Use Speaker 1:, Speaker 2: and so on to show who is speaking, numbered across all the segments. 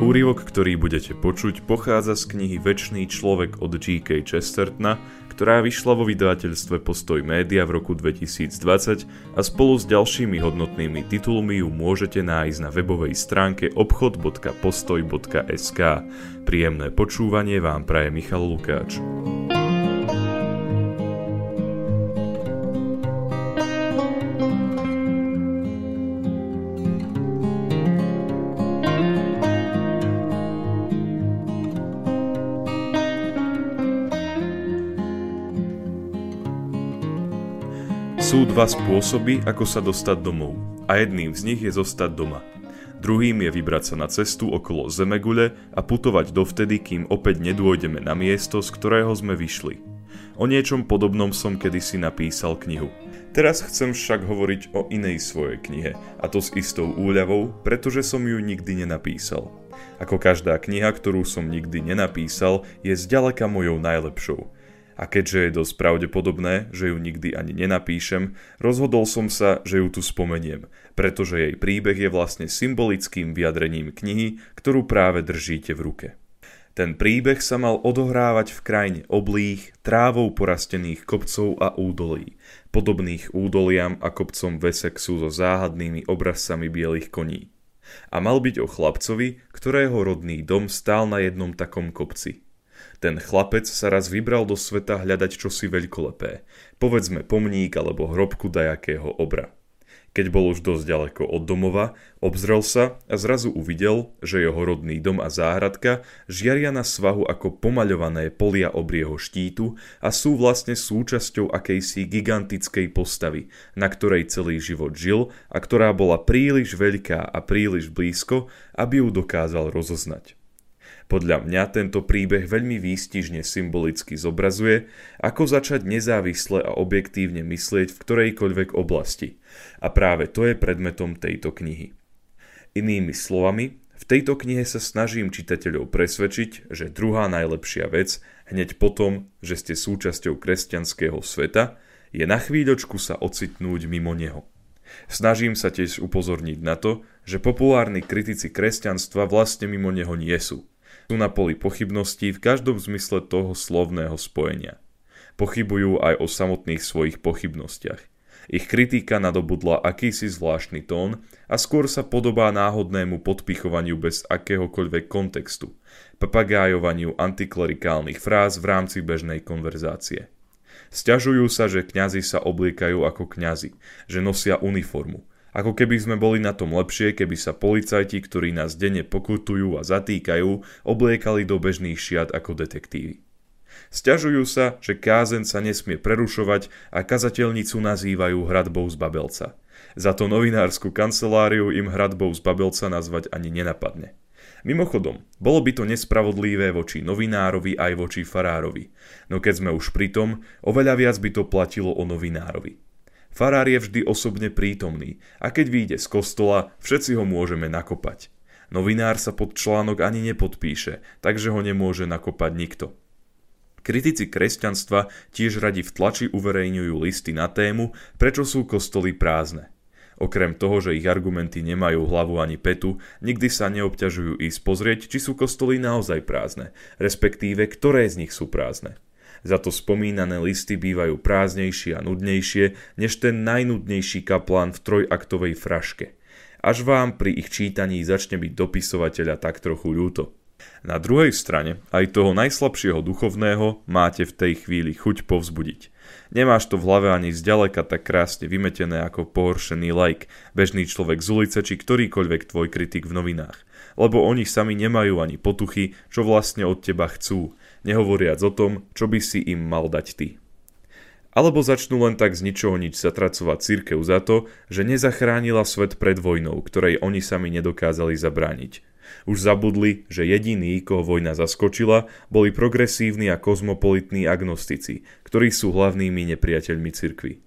Speaker 1: Úrivok, ktorý budete počuť, pochádza z knihy Večný človek od G.K. Chestertona, ktorá vyšla vo vydavateľstve Postoj média v roku 2020 a spolu s ďalšími hodnotnými titulmi ju môžete nájsť na webovej stránke obchod.postoj.sk. Príjemné počúvanie vám praje Michal Lukáč. Dva spôsoby, ako sa dostať domov a jedným z nich je zostať doma. Druhým je vybrať sa na cestu okolo Zemegule a putovať dovtedy, kým opäť nedôjdeme na miesto, z ktorého sme vyšli. O niečom podobnom som kedysi napísal knihu. Teraz chcem však hovoriť o inej svojej knihe, a to s istou úľavou, pretože som ju nikdy nenapísal. Ako každá kniha, ktorú som nikdy nenapísal, je zďaleka mojou najlepšou – a keďže je dosť pravdepodobné, že ju nikdy ani nenapíšem, rozhodol som sa, že ju tu spomeniem, pretože jej príbeh je vlastne symbolickým vyjadrením knihy, ktorú práve držíte v ruke. Ten príbeh sa mal odohrávať v krajine oblých, trávou porastených kopcov a údolí, podobných údoliam a kopcom Vesexu so záhadnými obrazcami bielých koní. A mal byť o chlapcovi, ktorého rodný dom stál na jednom takom kopci – ten chlapec sa raz vybral do sveta hľadať čosi veľkolepé, povedzme pomník alebo hrobku dajakého obra. Keď bol už dosť ďaleko od domova, obzrel sa a zrazu uvidel, že jeho rodný dom a záhradka žiaria na svahu ako pomaľované polia obrieho štítu a sú vlastne súčasťou akejsi gigantickej postavy, na ktorej celý život žil a ktorá bola príliš veľká a príliš blízko, aby ju dokázal rozoznať. Podľa mňa tento príbeh veľmi výstižne symbolicky zobrazuje, ako začať nezávisle a objektívne myslieť v ktorejkoľvek oblasti. A práve to je predmetom tejto knihy. Inými slovami, v tejto knihe sa snažím čitateľov presvedčiť, že druhá najlepšia vec, hneď potom, že ste súčasťou kresťanského sveta, je na chvíľočku sa ocitnúť mimo neho. Snažím sa tiež upozorniť na to, že populárni kritici kresťanstva vlastne mimo neho nie sú sú na poli pochybností v každom zmysle toho slovného spojenia. Pochybujú aj o samotných svojich pochybnostiach. Ich kritika nadobudla akýsi zvláštny tón a skôr sa podobá náhodnému podpichovaniu bez akéhokoľvek kontextu, papagájovaniu antiklerikálnych fráz v rámci bežnej konverzácie. Sťažujú sa, že kňazi sa obliekajú ako kňazi, že nosia uniformu, ako keby sme boli na tom lepšie, keby sa policajti, ktorí nás denne pokutujú a zatýkajú, obliekali do bežných šiat ako detektívy. Sťažujú sa, že kázen sa nesmie prerušovať a kazateľnicu nazývajú hradbou z Babelca. Za to novinárskú kanceláriu im hradbou z Babelca nazvať ani nenapadne. Mimochodom, bolo by to nespravodlivé voči novinárovi aj voči farárovi, no keď sme už pri tom, oveľa viac by to platilo o novinárovi. Farár je vždy osobne prítomný a keď vyjde z kostola, všetci ho môžeme nakopať. Novinár sa pod článok ani nepodpíše, takže ho nemôže nakopať nikto. Kritici kresťanstva tiež radi v tlači uverejňujú listy na tému, prečo sú kostoly prázdne. Okrem toho, že ich argumenty nemajú hlavu ani petu, nikdy sa neobťažujú ísť pozrieť, či sú kostoly naozaj prázdne, respektíve ktoré z nich sú prázdne. Za to spomínané listy bývajú prázdnejšie a nudnejšie než ten najnudnejší kaplán v trojaktovej fraške. Až vám pri ich čítaní začne byť dopisovateľa tak trochu ľúto. Na druhej strane aj toho najslabšieho duchovného máte v tej chvíli chuť povzbudiť. Nemáš to v hlave ani zďaleka tak krásne vymetené ako pohoršený like, bežný človek z ulice či ktorýkoľvek tvoj kritik v novinách. Lebo oni sami nemajú ani potuchy, čo vlastne od teba chcú nehovoriac o tom, čo by si im mal dať ty. Alebo začnú len tak z ničoho nič zatracovať církev za to, že nezachránila svet pred vojnou, ktorej oni sami nedokázali zabrániť. Už zabudli, že jediní, koho vojna zaskočila, boli progresívni a kozmopolitní agnostici, ktorí sú hlavnými nepriateľmi cirkvy.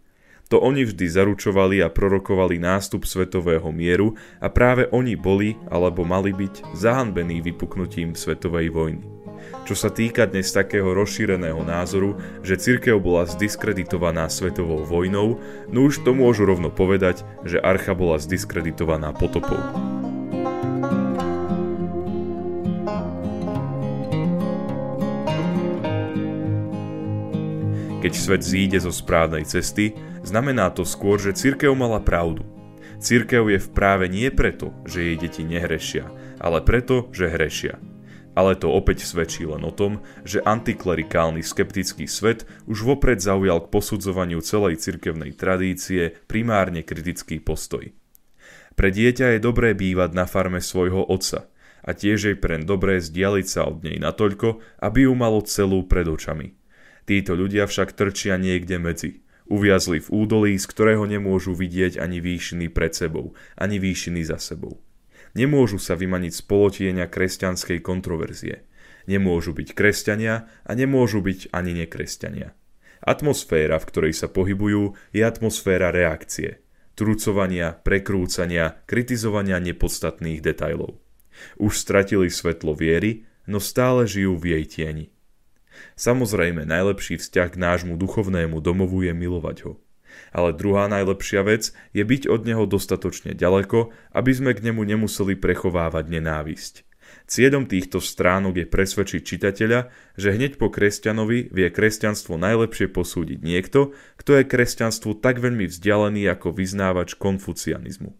Speaker 1: To oni vždy zaručovali a prorokovali nástup svetového mieru a práve oni boli, alebo mali byť, zahanbení vypuknutím svetovej vojny čo sa týka dnes takého rozšíreného názoru, že cirkev bola zdiskreditovaná svetovou vojnou, no už to môžu rovno povedať, že archa bola zdiskreditovaná potopou. Keď svet zíde zo správnej cesty, znamená to skôr, že cirkev mala pravdu. Cirkev je v práve nie preto, že jej deti nehrešia, ale preto, že hrešia. Ale to opäť svedčí len o tom, že antiklerikálny skeptický svet už vopred zaujal k posudzovaniu celej cirkevnej tradície primárne kritický postoj. Pre dieťa je dobré bývať na farme svojho otca a tiež je pre dobré zdialiť sa od nej natoľko, aby ju malo celú pred očami. Títo ľudia však trčia niekde medzi. Uviazli v údolí, z ktorého nemôžu vidieť ani výšiny pred sebou, ani výšiny za sebou. Nemôžu sa vymaniť z kresťanskej kontroverzie. Nemôžu byť kresťania a nemôžu byť ani nekresťania. Atmosféra, v ktorej sa pohybujú, je atmosféra reakcie. Trucovania, prekrúcania, kritizovania nepodstatných detajlov. Už stratili svetlo viery, no stále žijú v jej tieni. Samozrejme, najlepší vzťah k nášmu duchovnému domovu je milovať ho. Ale druhá najlepšia vec je byť od neho dostatočne ďaleko, aby sme k nemu nemuseli prechovávať nenávisť. Ciedom týchto stránok je presvedčiť čitateľa, že hneď po kresťanovi vie kresťanstvo najlepšie posúdiť niekto, kto je kresťanstvu tak veľmi vzdialený ako vyznávač konfucianizmu.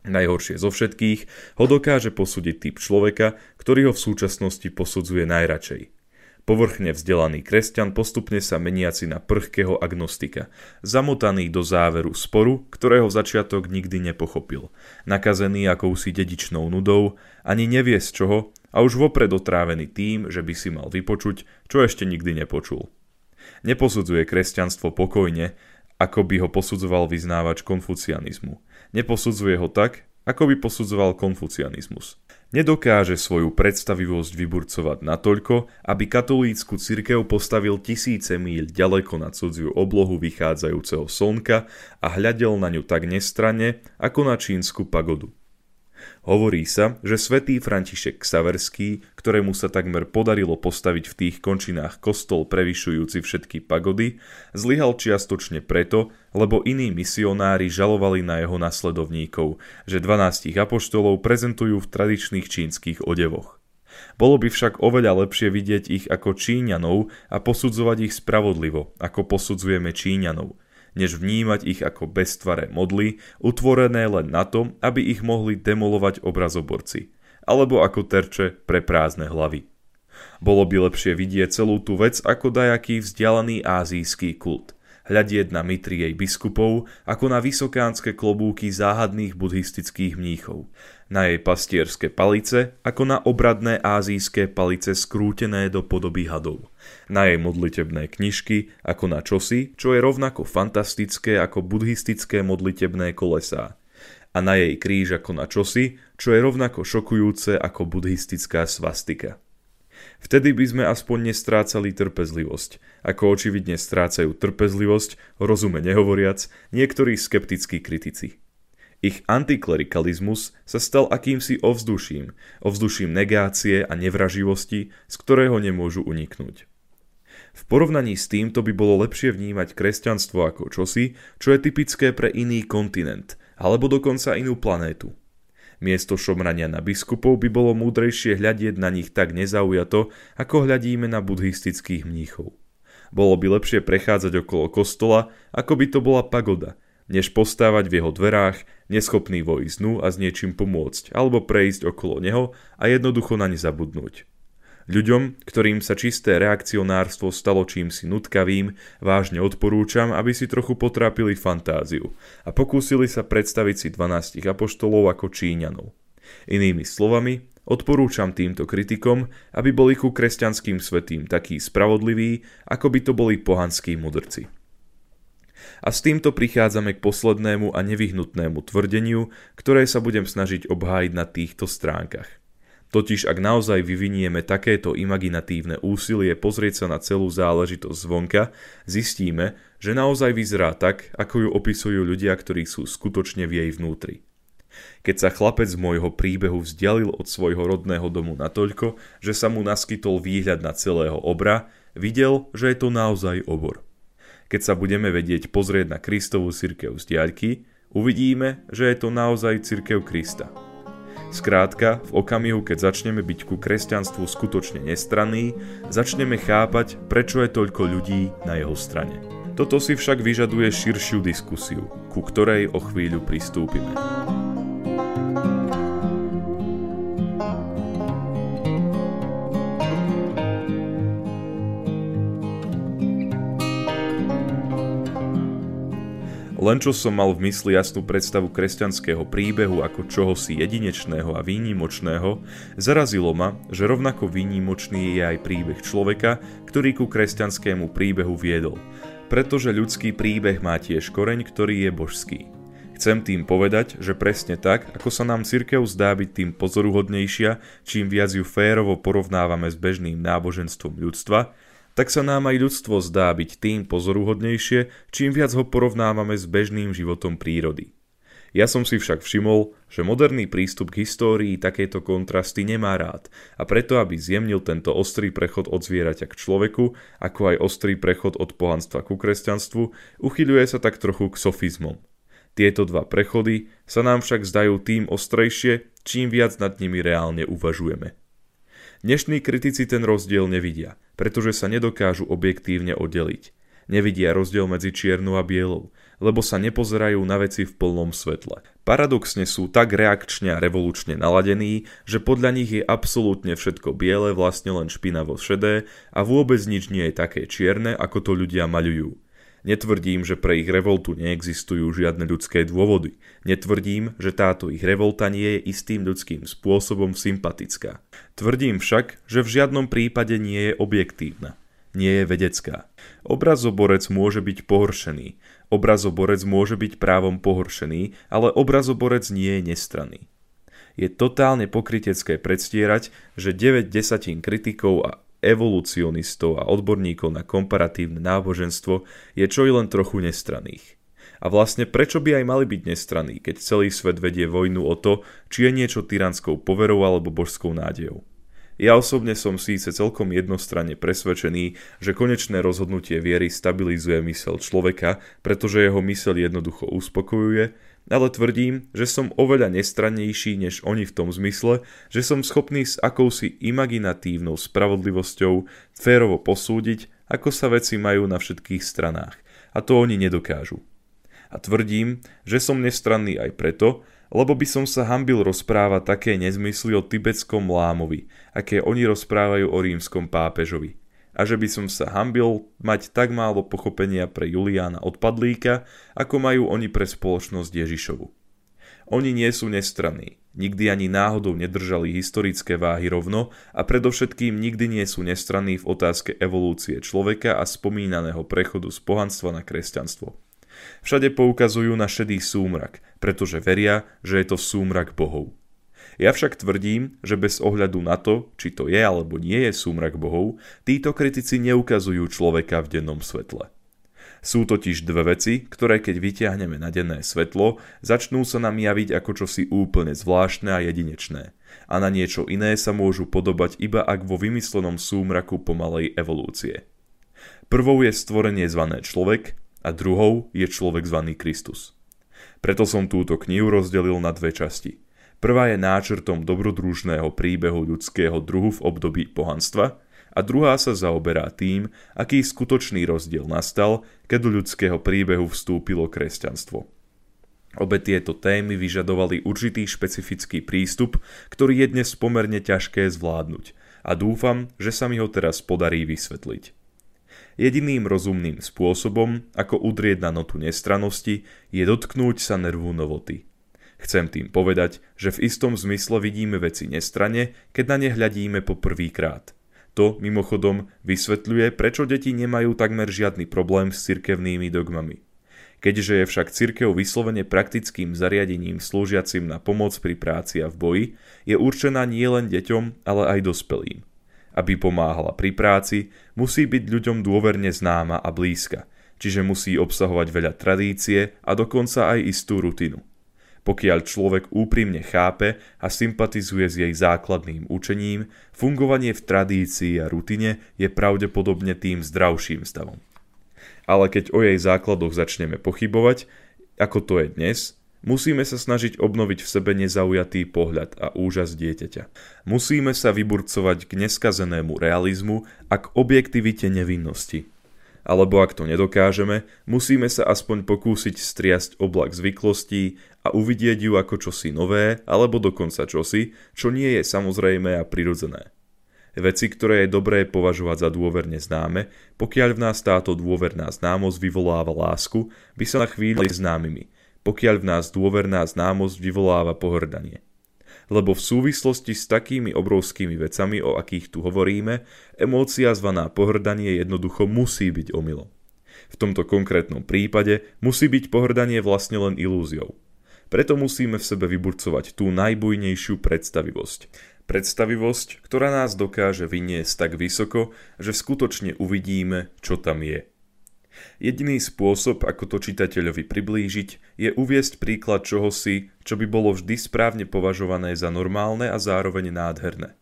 Speaker 1: Najhoršie zo všetkých ho dokáže posúdiť typ človeka, ktorý ho v súčasnosti posudzuje najradšej – Povrchne vzdelaný kresťan postupne sa meniaci na prchkého agnostika, zamotaný do záveru sporu, ktorého začiatok nikdy nepochopil, nakazený akousi dedičnou nudou, ani nevie z čoho a už vopred otrávený tým, že by si mal vypočuť, čo ešte nikdy nepočul. Neposudzuje kresťanstvo pokojne, ako by ho posudzoval vyznávač konfucianizmu. Neposudzuje ho tak, ako by posudzoval konfucianizmus nedokáže svoju predstavivosť vyburcovať natoľko, aby katolícku cirkev postavil tisíce míľ ďaleko na cudziu oblohu vychádzajúceho slnka a hľadel na ňu tak nestranne, ako na čínsku pagodu. Hovorí sa, že svätý František Ksaverský, ktorému sa takmer podarilo postaviť v tých končinách kostol prevyšujúci všetky pagody, zlyhal čiastočne preto, lebo iní misionári žalovali na jeho nasledovníkov, že 12 apoštolov prezentujú v tradičných čínskych odevoch. Bolo by však oveľa lepšie vidieť ich ako Číňanov a posudzovať ich spravodlivo, ako posudzujeme Číňanov – než vnímať ich ako beztvaré modly, utvorené len na to, aby ich mohli demolovať obrazoborci, alebo ako terče pre prázdne hlavy. Bolo by lepšie vidieť celú tú vec ako dajaký vzdialený azijský kult, hľadieť na mitry jej biskupov ako na vysokánske klobúky záhadných buddhistických mníchov, na jej pastierské palice ako na obradné azijské palice skrútené do podoby hadov, na jej modlitebné knižky ako na čosi, čo je rovnako fantastické ako buddhistické modlitebné kolesá a na jej kríž ako na čosi, čo je rovnako šokujúce ako buddhistická svastika. Vtedy by sme aspoň nestrácali trpezlivosť, ako očividne strácajú trpezlivosť, rozume nehovoriac, niektorí skeptickí kritici. Ich antiklerikalizmus sa stal akýmsi ovzduším, ovzduším negácie a nevraživosti, z ktorého nemôžu uniknúť. V porovnaní s týmto by bolo lepšie vnímať kresťanstvo ako čosi, čo je typické pre iný kontinent, alebo dokonca inú planétu. Miesto šomrania na biskupov by bolo múdrejšie hľadieť na nich tak nezaujato, ako hľadíme na buddhistických mníchov. Bolo by lepšie prechádzať okolo kostola, ako by to bola pagoda – než postávať v jeho dverách, neschopný vojsť dnu a s niečím pomôcť, alebo prejsť okolo neho a jednoducho na ne zabudnúť. Ľuďom, ktorým sa čisté reakcionárstvo stalo čímsi nutkavým, vážne odporúčam, aby si trochu potrápili fantáziu a pokúsili sa predstaviť si 12 apoštolov ako Číňanov. Inými slovami, odporúčam týmto kritikom, aby boli ku kresťanským svetým takí spravodliví, ako by to boli pohanskí mudrci. A s týmto prichádzame k poslednému a nevyhnutnému tvrdeniu, ktoré sa budem snažiť obhájiť na týchto stránkach. Totiž ak naozaj vyvinieme takéto imaginatívne úsilie pozrieť sa na celú záležitosť zvonka, zistíme, že naozaj vyzerá tak, ako ju opisujú ľudia, ktorí sú skutočne v jej vnútri. Keď sa chlapec z môjho príbehu vzdialil od svojho rodného domu natoľko, že sa mu naskytol výhľad na celého obra, videl, že je to naozaj obor. Keď sa budeme vedieť pozrieť na Kristovú cirkev z diaľky, uvidíme, že je to naozaj cirkev Krista. Skrátka, v okamihu, keď začneme byť ku kresťanstvu skutočne nestranní, začneme chápať, prečo je toľko ľudí na jeho strane. Toto si však vyžaduje širšiu diskusiu, ku ktorej o chvíľu pristúpime. Len čo som mal v mysli jasnú predstavu kresťanského príbehu ako čohosi jedinečného a výnimočného, zarazilo ma, že rovnako výnimočný je aj príbeh človeka, ktorý ku kresťanskému príbehu viedol, pretože ľudský príbeh má tiež koreň, ktorý je božský. Chcem tým povedať, že presne tak, ako sa nám cirkev zdá byť tým pozoruhodnejšia, čím viac ju férovo porovnávame s bežným náboženstvom ľudstva, tak sa nám aj ľudstvo zdá byť tým pozoruhodnejšie, čím viac ho porovnávame s bežným životom prírody. Ja som si však všimol, že moderný prístup k histórii takéto kontrasty nemá rád a preto, aby zjemnil tento ostrý prechod od zvieraťa k človeku, ako aj ostrý prechod od pohanstva ku kresťanstvu, uchyľuje sa tak trochu k sofizmom. Tieto dva prechody sa nám však zdajú tým ostrejšie, čím viac nad nimi reálne uvažujeme. Dnešní kritici ten rozdiel nevidia, pretože sa nedokážu objektívne oddeliť. Nevidia rozdiel medzi čiernou a bielou, lebo sa nepozerajú na veci v plnom svetle. Paradoxne sú tak reakčne a revolučne naladení, že podľa nich je absolútne všetko biele, vlastne len špinavo šedé a vôbec nič nie je také čierne, ako to ľudia maľujú. Netvrdím, že pre ich revoltu neexistujú žiadne ľudské dôvody. Netvrdím, že táto ich revolta nie je istým ľudským spôsobom sympatická. Tvrdím však, že v žiadnom prípade nie je objektívna. Nie je vedecká. Obrazoborec môže byť pohoršený. Obrazoborec môže byť právom pohoršený, ale obrazoborec nie je nestranný. Je totálne pokrytecké predstierať, že 9 desatín kritikov a evolucionistov a odborníkov na komparatívne náboženstvo je čo i len trochu nestranných. A vlastne prečo by aj mali byť nestranní, keď celý svet vedie vojnu o to, či je niečo tyranskou poverou alebo božskou nádejou. Ja osobne som síce celkom jednostranne presvedčený, že konečné rozhodnutie viery stabilizuje mysel človeka, pretože jeho mysel jednoducho uspokojuje, ale tvrdím, že som oveľa nestrannejší než oni v tom zmysle, že som schopný s akousi imaginatívnou spravodlivosťou férovo posúdiť, ako sa veci majú na všetkých stranách. A to oni nedokážu. A tvrdím, že som nestranný aj preto, lebo by som sa hambil rozprávať také nezmysly o tibetskom lámovi, aké oni rozprávajú o rímskom pápežovi. A že by som sa hambil mať tak málo pochopenia pre Juliána Odpadlíka, ako majú oni pre spoločnosť Ježišovu. Oni nie sú nestranní, nikdy ani náhodou nedržali historické váhy rovno a predovšetkým nikdy nie sú nestranní v otázke evolúcie človeka a spomínaného prechodu z pohanstva na kresťanstvo. Všade poukazujú na šedý súmrak, pretože veria, že je to súmrak bohov. Ja však tvrdím, že bez ohľadu na to, či to je alebo nie je súmrak bohov, títo kritici neukazujú človeka v dennom svetle. Sú totiž dve veci, ktoré keď vyťahneme na denné svetlo, začnú sa nám javiť ako čosi úplne zvláštne a jedinečné. A na niečo iné sa môžu podobať iba ak vo vymyslenom súmraku pomalej evolúcie. Prvou je stvorenie zvané človek a druhou je človek zvaný Kristus. Preto som túto knihu rozdelil na dve časti. Prvá je náčrtom dobrodružného príbehu ľudského druhu v období pohanstva a druhá sa zaoberá tým, aký skutočný rozdiel nastal, keď do ľudského príbehu vstúpilo kresťanstvo. Obe tieto témy vyžadovali určitý špecifický prístup, ktorý je dnes pomerne ťažké zvládnuť a dúfam, že sa mi ho teraz podarí vysvetliť. Jediným rozumným spôsobom, ako udrieť na notu nestranosti, je dotknúť sa nervu novoty. Chcem tým povedať, že v istom zmysle vidíme veci nestrane, keď na ne hľadíme po prvýkrát. To, mimochodom, vysvetľuje, prečo deti nemajú takmer žiadny problém s cirkevnými dogmami. Keďže je však cirkev vyslovene praktickým zariadením slúžiacim na pomoc pri práci a v boji, je určená nielen deťom, ale aj dospelým. Aby pomáhala pri práci, musí byť ľuďom dôverne známa a blízka, čiže musí obsahovať veľa tradície a dokonca aj istú rutinu. Pokiaľ človek úprimne chápe a sympatizuje s jej základným učením, fungovanie v tradícii a rutine je pravdepodobne tým zdravším stavom. Ale keď o jej základoch začneme pochybovať, ako to je dnes, Musíme sa snažiť obnoviť v sebe nezaujatý pohľad a úžas dieťaťa. Musíme sa vyburcovať k neskazenému realizmu a k objektivite nevinnosti. Alebo ak to nedokážeme, musíme sa aspoň pokúsiť striasť oblak zvyklostí a uvidieť ju ako čosi nové, alebo dokonca čosi, čo nie je samozrejme a prirodzené. Veci, ktoré je dobré považovať za dôverne známe, pokiaľ v nás táto dôverná známosť vyvoláva lásku, by sa na chvíľu známymi – pokiaľ v nás dôverná známosť vyvoláva pohrdanie. Lebo v súvislosti s takými obrovskými vecami, o akých tu hovoríme, emócia zvaná pohrdanie jednoducho musí byť omylom. V tomto konkrétnom prípade musí byť pohrdanie vlastne len ilúziou. Preto musíme v sebe vyburcovať tú najbujnejšiu predstavivosť. Predstavivosť, ktorá nás dokáže vyniesť tak vysoko, že skutočne uvidíme, čo tam je. Jediný spôsob, ako to čitateľovi priblížiť, je uviesť príklad čohosi, čo by bolo vždy správne považované za normálne a zároveň nádherné.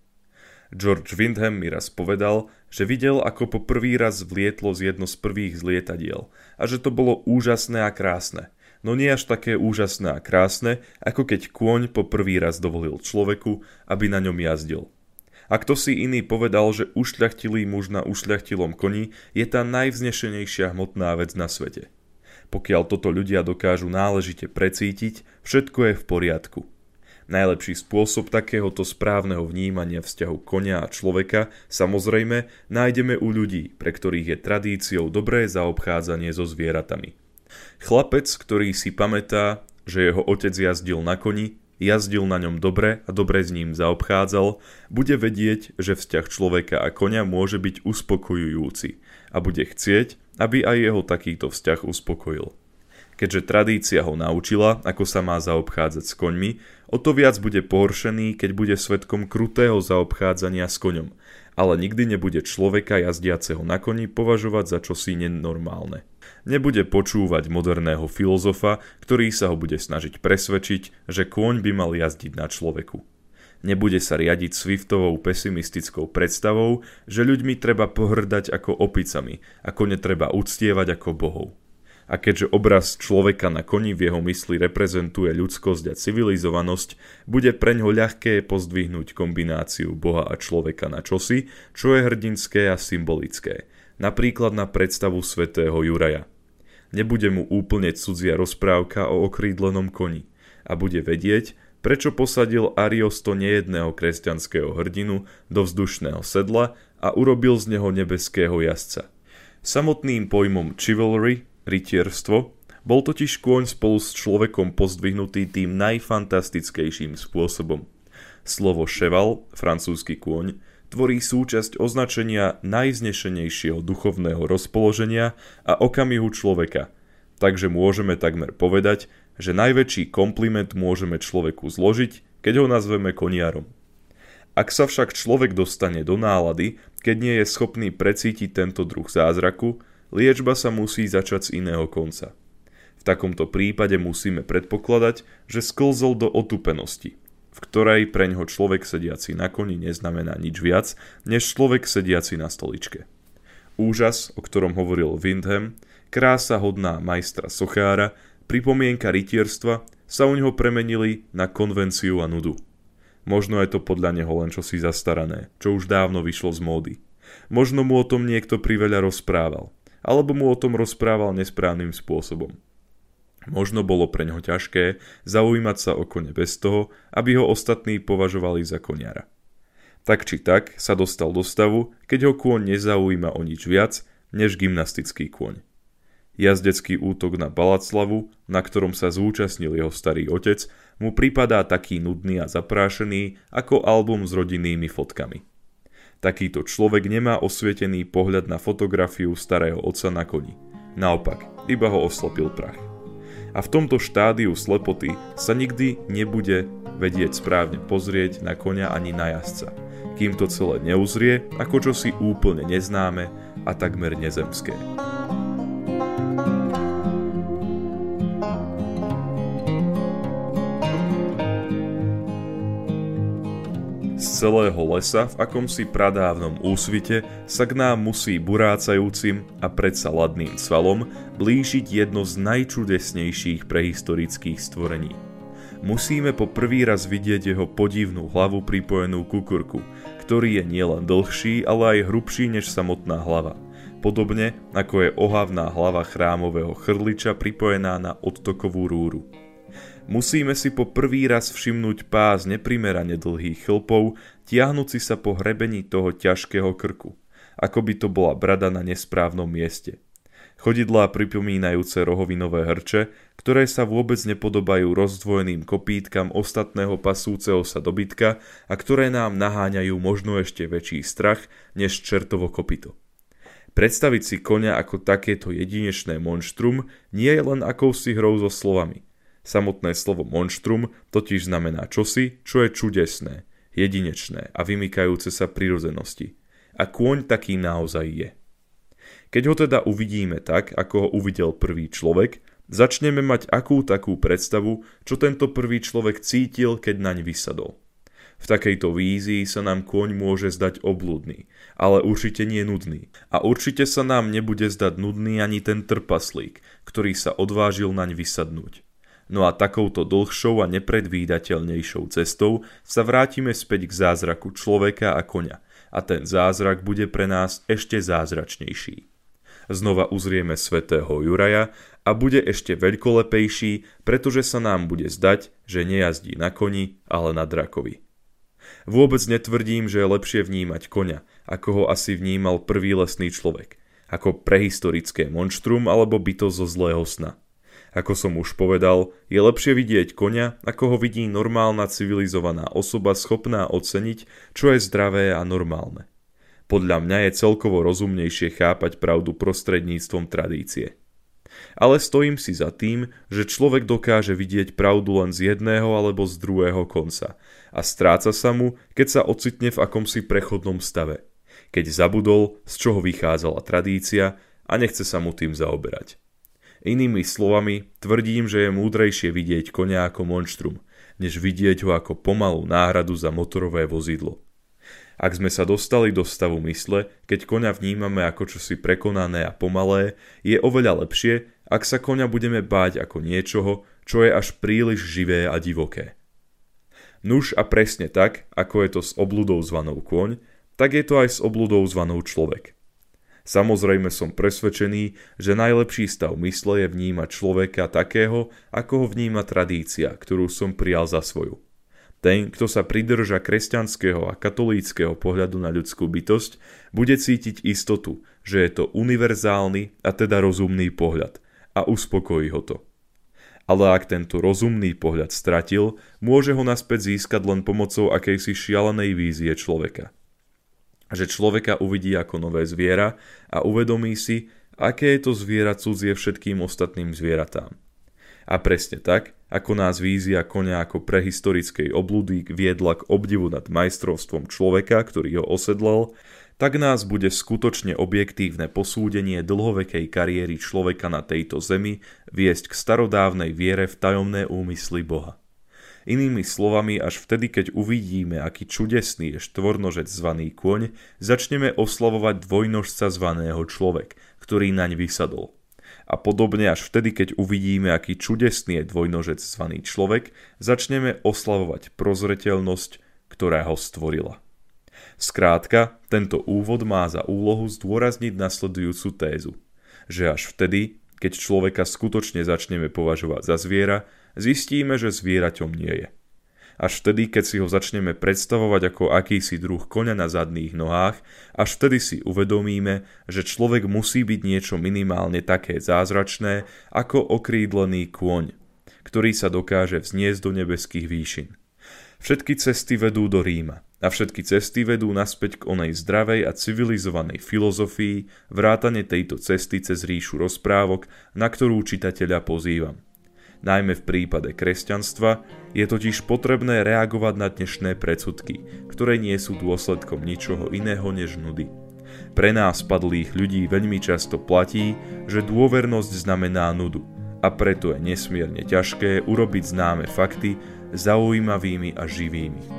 Speaker 1: George Windham mi raz povedal, že videl, ako po prvý raz vlietlo z jedno z prvých zlietadiel a že to bolo úžasné a krásne. No nie až také úžasné a krásne, ako keď kôň po prvý raz dovolil človeku, aby na ňom jazdil. A kto si iný povedal, že ušľachtilý muž na ušľachtilom koni je tá najvznešenejšia hmotná vec na svete. Pokiaľ toto ľudia dokážu náležite precítiť, všetko je v poriadku. Najlepší spôsob takéhoto správneho vnímania vzťahu konia a človeka samozrejme nájdeme u ľudí, pre ktorých je tradíciou dobré zaobchádzanie so zvieratami. Chlapec, ktorý si pamätá, že jeho otec jazdil na koni, jazdil na ňom dobre a dobre s ním zaobchádzal, bude vedieť, že vzťah človeka a konia môže byť uspokojujúci a bude chcieť, aby aj jeho takýto vzťah uspokojil. Keďže tradícia ho naučila, ako sa má zaobchádzať s koňmi, o to viac bude pohoršený, keď bude svetkom krutého zaobchádzania s koňom, ale nikdy nebude človeka jazdiaceho na koni považovať za čosi nenormálne. Nebude počúvať moderného filozofa, ktorý sa ho bude snažiť presvedčiť, že kôň by mal jazdiť na človeku. Nebude sa riadiť Swiftovou pesimistickou predstavou, že ľuďmi treba pohrdať ako opicami, ako netreba uctievať ako bohov. A keďže obraz človeka na koni v jeho mysli reprezentuje ľudskosť a civilizovanosť, bude preňho ľahké pozdvihnúť kombináciu boha a človeka na čosi, čo je hrdinské a symbolické – napríklad na predstavu svätého Juraja. Nebude mu úplne cudzia rozprávka o okrídlenom koni a bude vedieť, prečo posadil Ariosto nejedného kresťanského hrdinu do vzdušného sedla a urobil z neho nebeského jazdca. Samotným pojmom chivalry, rytierstvo, bol totiž kôň spolu s človekom pozdvihnutý tým najfantastickejším spôsobom. Slovo cheval, francúzsky kôň, tvorí súčasť označenia najznešenejšieho duchovného rozpoloženia a okamihu človeka. Takže môžeme takmer povedať, že najväčší kompliment môžeme človeku zložiť, keď ho nazveme koniarom. Ak sa však človek dostane do nálady, keď nie je schopný precítiť tento druh zázraku, liečba sa musí začať z iného konca. V takomto prípade musíme predpokladať, že sklzol do otupenosti – v ktorej pre ňoho človek sediaci na koni neznamená nič viac, než človek sediaci na stoličke. Úžas, o ktorom hovoril Windham, krása hodná majstra Sochára, pripomienka rytierstva sa u neho premenili na konvenciu a nudu. Možno je to podľa neho len čosi zastarané, čo už dávno vyšlo z módy. Možno mu o tom niekto priveľa rozprával, alebo mu o tom rozprával nesprávnym spôsobom. Možno bolo pre ňoho ťažké zaujímať sa o kone bez toho, aby ho ostatní považovali za koniara. Tak či tak sa dostal do stavu, keď ho kôň nezaujíma o nič viac než gymnastický kôň. Jazdecký útok na Balaclavu, na ktorom sa zúčastnil jeho starý otec, mu pripadá taký nudný a zaprášený ako album s rodinnými fotkami. Takýto človek nemá osvietený pohľad na fotografiu starého otca na koni. Naopak, iba ho oslopil prach a v tomto štádiu slepoty sa nikdy nebude vedieť správne pozrieť na konia ani na jazdca, kým to celé neuzrie ako čosi úplne neznáme a takmer nezemské. Celého lesa v akomsi pradávnom úsvite sa k nám musí burácajúcim a predsa ladným svalom blížiť jedno z najčudesnejších prehistorických stvorení. Musíme po prvý raz vidieť jeho podivnú hlavu pripojenú kukurku, ktorý je nielen dlhší, ale aj hrubší než samotná hlava. Podobne ako je ohavná hlava chrámového chrliča pripojená na odtokovú rúru. Musíme si po prvý raz všimnúť pás neprimerane dlhých chlpov, tiahnúci sa po hrebení toho ťažkého krku, ako by to bola brada na nesprávnom mieste. Chodidlá pripomínajúce rohovinové hrče, ktoré sa vôbec nepodobajú rozdvojeným kopítkam ostatného pasúceho sa dobytka a ktoré nám naháňajú možno ešte väčší strach než čertovo kopito. Predstaviť si konia ako takéto jedinečné monštrum nie je len akousi hrou so slovami. Samotné slovo monštrum totiž znamená čosi, čo je čudesné, jedinečné a vymykajúce sa prirodzenosti. A kôň taký naozaj je. Keď ho teda uvidíme tak, ako ho uvidel prvý človek, začneme mať akú takú predstavu, čo tento prvý človek cítil, keď naň vysadol. V takejto vízii sa nám kôň môže zdať oblúdny, ale určite nie nudný. A určite sa nám nebude zdať nudný ani ten trpaslík, ktorý sa odvážil naň vysadnúť. No a takouto dlhšou a nepredvídateľnejšou cestou sa vrátime späť k zázraku človeka a koňa a ten zázrak bude pre nás ešte zázračnejší. Znova uzrieme svätého Juraja a bude ešte veľkolepejší, pretože sa nám bude zdať, že nejazdí na koni, ale na drakovi. Vôbec netvrdím, že je lepšie vnímať koňa, ako ho asi vnímal prvý lesný človek, ako prehistorické monštrum alebo byto zo zlého sna. Ako som už povedal, je lepšie vidieť konia, ako ho vidí normálna civilizovaná osoba schopná oceniť, čo je zdravé a normálne. Podľa mňa je celkovo rozumnejšie chápať pravdu prostredníctvom tradície. Ale stojím si za tým, že človek dokáže vidieť pravdu len z jedného alebo z druhého konca a stráca sa mu, keď sa ocitne v akomsi prechodnom stave, keď zabudol, z čoho vychádzala tradícia a nechce sa mu tým zaoberať. Inými slovami, tvrdím, že je múdrejšie vidieť konia ako monštrum, než vidieť ho ako pomalú náhradu za motorové vozidlo. Ak sme sa dostali do stavu mysle, keď konia vnímame ako čosi prekonané a pomalé, je oveľa lepšie, ak sa konia budeme báť ako niečoho, čo je až príliš živé a divoké. Nuž a presne tak, ako je to s obludou zvanou kôň, tak je to aj s obludou zvanou človek. Samozrejme som presvedčený, že najlepší stav mysle je vnímať človeka takého, ako ho vníma tradícia, ktorú som prijal za svoju. Ten, kto sa pridrža kresťanského a katolíckého pohľadu na ľudskú bytosť, bude cítiť istotu, že je to univerzálny a teda rozumný pohľad a uspokojí ho to. Ale ak tento rozumný pohľad stratil, môže ho naspäť získať len pomocou akejsi šialenej vízie človeka – že človeka uvidí ako nové zviera a uvedomí si, aké je to zviera cudzie všetkým ostatným zvieratám. A presne tak, ako nás vízia konia ako prehistorickej oblúdy viedla k obdivu nad majstrovstvom človeka, ktorý ho osedlal, tak nás bude skutočne objektívne posúdenie dlhovekej kariéry človeka na tejto zemi viesť k starodávnej viere v tajomné úmysly Boha. Inými slovami, až vtedy, keď uvidíme, aký čudesný je štvornožec zvaný kôň, začneme oslavovať dvojnožca zvaného človek, ktorý naň vysadol. A podobne až vtedy, keď uvidíme, aký čudesný je dvojnožec zvaný človek, začneme oslavovať prozreteľnosť, ktorá ho stvorila. Skrátka, tento úvod má za úlohu zdôrazniť nasledujúcu tézu, že až vtedy, keď človeka skutočne začneme považovať za zviera, zistíme, že zvieraťom nie je. Až vtedy, keď si ho začneme predstavovať ako akýsi druh koňa na zadných nohách, až vtedy si uvedomíme, že človek musí byť niečo minimálne také zázračné ako okrídlený kôň, ktorý sa dokáže vzniesť do nebeských výšin. Všetky cesty vedú do Ríma a všetky cesty vedú naspäť k onej zdravej a civilizovanej filozofii, vrátane tejto cesty cez ríšu rozprávok, na ktorú čitateľa pozývam najmä v prípade kresťanstva, je totiž potrebné reagovať na dnešné predsudky, ktoré nie sú dôsledkom ničoho iného než nudy. Pre nás padlých ľudí veľmi často platí, že dôvernosť znamená nudu a preto je nesmierne ťažké urobiť známe fakty zaujímavými a živými.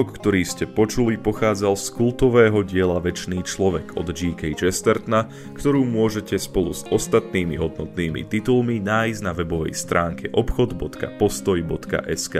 Speaker 1: Úrivok, ktorý ste počuli, pochádzal z kultového diela Večný človek od G.K. Chestertona, ktorú môžete spolu s ostatnými hodnotnými titulmi nájsť na webovej stránke obchod.postoj.sk.